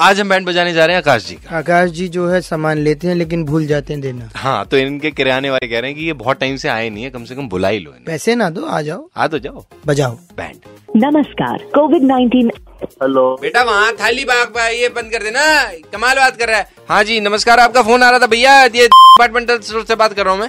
आज हम बैंड बजाने जा रहे हैं आकाश जी का। आकाश जी जो है सामान लेते हैं लेकिन भूल जाते हैं देना। हाँ तो इनके किराने वाले कह रहे हैं कि ये बहुत टाइम से आए नहीं है कम से कम बुला ही लो पैसे ना दो आ जाओ। आ तो जाओ। बजाओ। बैंड। नमस्कार कोविड 19 बेटा वहाँ थाली बाग ये बंद कर देना कमाल बात कर रहा है। हाँ जी नमस्कार आपका फ़ोन आ रहा था भैया ये डिपार्टमेंटल स्टोर से बात कर रहा हूँ मैं।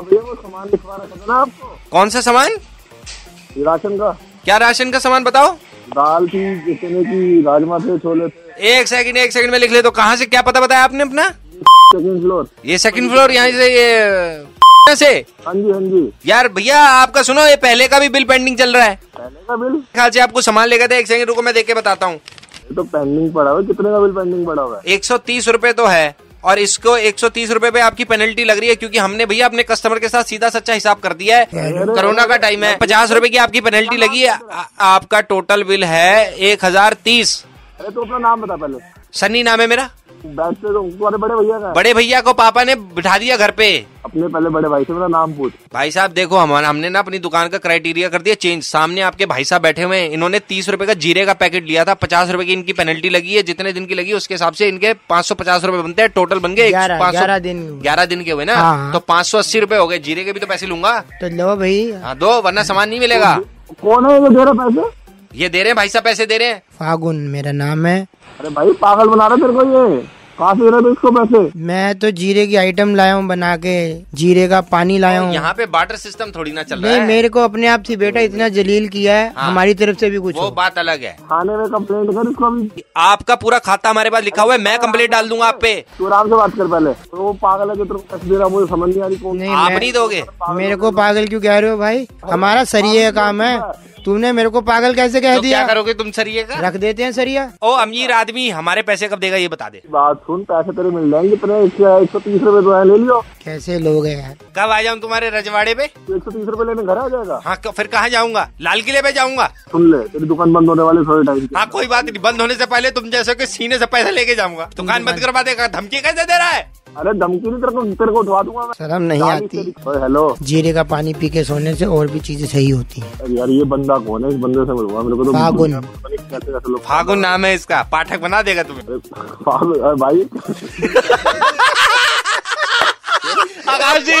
भैया वो सामान लिखवा रखा था ना आपको। कौन सा सामान? राशन का। क्या राशन का सामान बताओ? दाल थी चने की राजमा थे छोले थे। एक सेकंड एक सेकंड में लिख ले तो कहाँ से क्या पता बताया आपने अपना? सेकंड फ्लोर ये सेकंड फ्लोर यहाँ से ये से? हाँ जी हाँ जी। यार भैया आपका सुनो ये पहले का भी बिल पेंडिंग चल रहा है। पहले का बिल? ख्याल से आपको सामान लेकर थे एक सेकंड रुको मैं देख के बताता हूँ। तो पेंडिंग पड़ा हुआ कितने का बिल पेंडिंग पड़ा हुआ है? एक सौ तीस रूपए तो है। और इसको एक सौ तीस रूपए पे आपकी पेनल्टी लग रही है क्योंकि हमने भैया अपने कस्टमर के साथ सीधा सच्चा हिसाब कर दिया है। कोरोना का टाइम है। पचास रूपए की आपकी पेनल्टी लगी है। आ- आपका टोटल बिल है एक हज़ार तीस। अरे तो अपना नाम बता पहले। सनी नाम है मेरा। बैठ से तो तुम्हारे बड़े भैया का बड़े भैया को पापा ने बिठा दिया घर पे। अपने पहले बड़े भाई से मेरा नाम पूछ। भाई साहब देखो हमारा हमने ना अपनी दुकान का क्राइटेरिया कर दिया चेंज सामने आपके भाई साहब बैठे हुए हैं इन्होंने तीस रुपए का जीरे का पैकेट लिया था पचास रुपए की इनकी पेनल्टी लगी है जितने दिन की लगी उसके हिसाब से इनके पाँच सौ पचास रूपए बनते हैं टोटल बन गए ग्यारह- दिन। ग्यारह दिन के हुए ना हाँ। तो पाँच सौ अस्सी रूपए हो गए जीरे के भी तो पैसे लूँगा। तो लो भाई। हाँ दो वरना सामान नहीं मिलेगा। कौन है ये दे रहा पैसे? ये दे रहे हैं भाई साहब पैसे दे रहे हैं। फागुन मेरा नाम है। अरे भाई पागल बना रहे तेरे को ये। कहाँ से रहे इसको पैसे? मैं तो जीरे की आइटम लाया हूँ बना के। जीरे का पानी लाया हूँ। यहाँ पे बाटर सिस्टम थोड़ी ना चल रहा है। मेरे को अपने आप से बेटा इतना जलील किया है हाँ। हमारी तरफ़ से भी कुछ वो बात अलग है। थाने में कंप्लेंट कर इसको अभी। आपका पूरा खाता हमारे पास लिखा हुआ है मैं कंप्लेंट डाल दूँगा आप पे। तू आराम से बात कर पहले। तो वो पागल है जो तेरे पैसे दे रहा मुझे समझ नहीं आ रही आप नहीं दोगे। मेरे को पागल क्यों कह रहे हो भाई? हमारा सरिये काम है। तूने मेरे को पागल कैसे कह तो दिया? क्या करोगे तुम सरिये का? रख देते हैं सरिया। ओ अमीर आदमी हमारे पैसे कब देगा ये बता दे। बात सुन पैसे तेरे मिल जाएँगे इतने एक सौ तीस रूपए तो ले लियो। कैसे लोग हैं यार? कब आ जाऊँ तुम्हारे रजवाड़े पे? एक सौ तीस रूपए लेने घर आ जाएगा। हाँ फिर कहाँ जाऊँगा? लाल किले पे जाऊँगा। सुन ले तेरी दुकान बंद होने वाली थोड़े टाइम हाँ कोई बात नहीं बंद होने से पहले तुम जैसे सीने से पैसे लेके जाऊँगा। दुकान बंद। करवा देगा धमकी कैसे दे रहा है? अरे धमकी नहीं तेरे को तेरे को उठवा दूँगा मैं। शर्म नहीं आती। हेलो जीरे का पानी पी के सोने से और भी चीज़ें सही होती है। अरे यार ये बंदा कौन है? इस बंदे से मिलूँगा मेरे को तो फागुन। फागुन नाम है इसका। पाठक बना देगा तुम्हें। फागुन भाई। आकाश जी।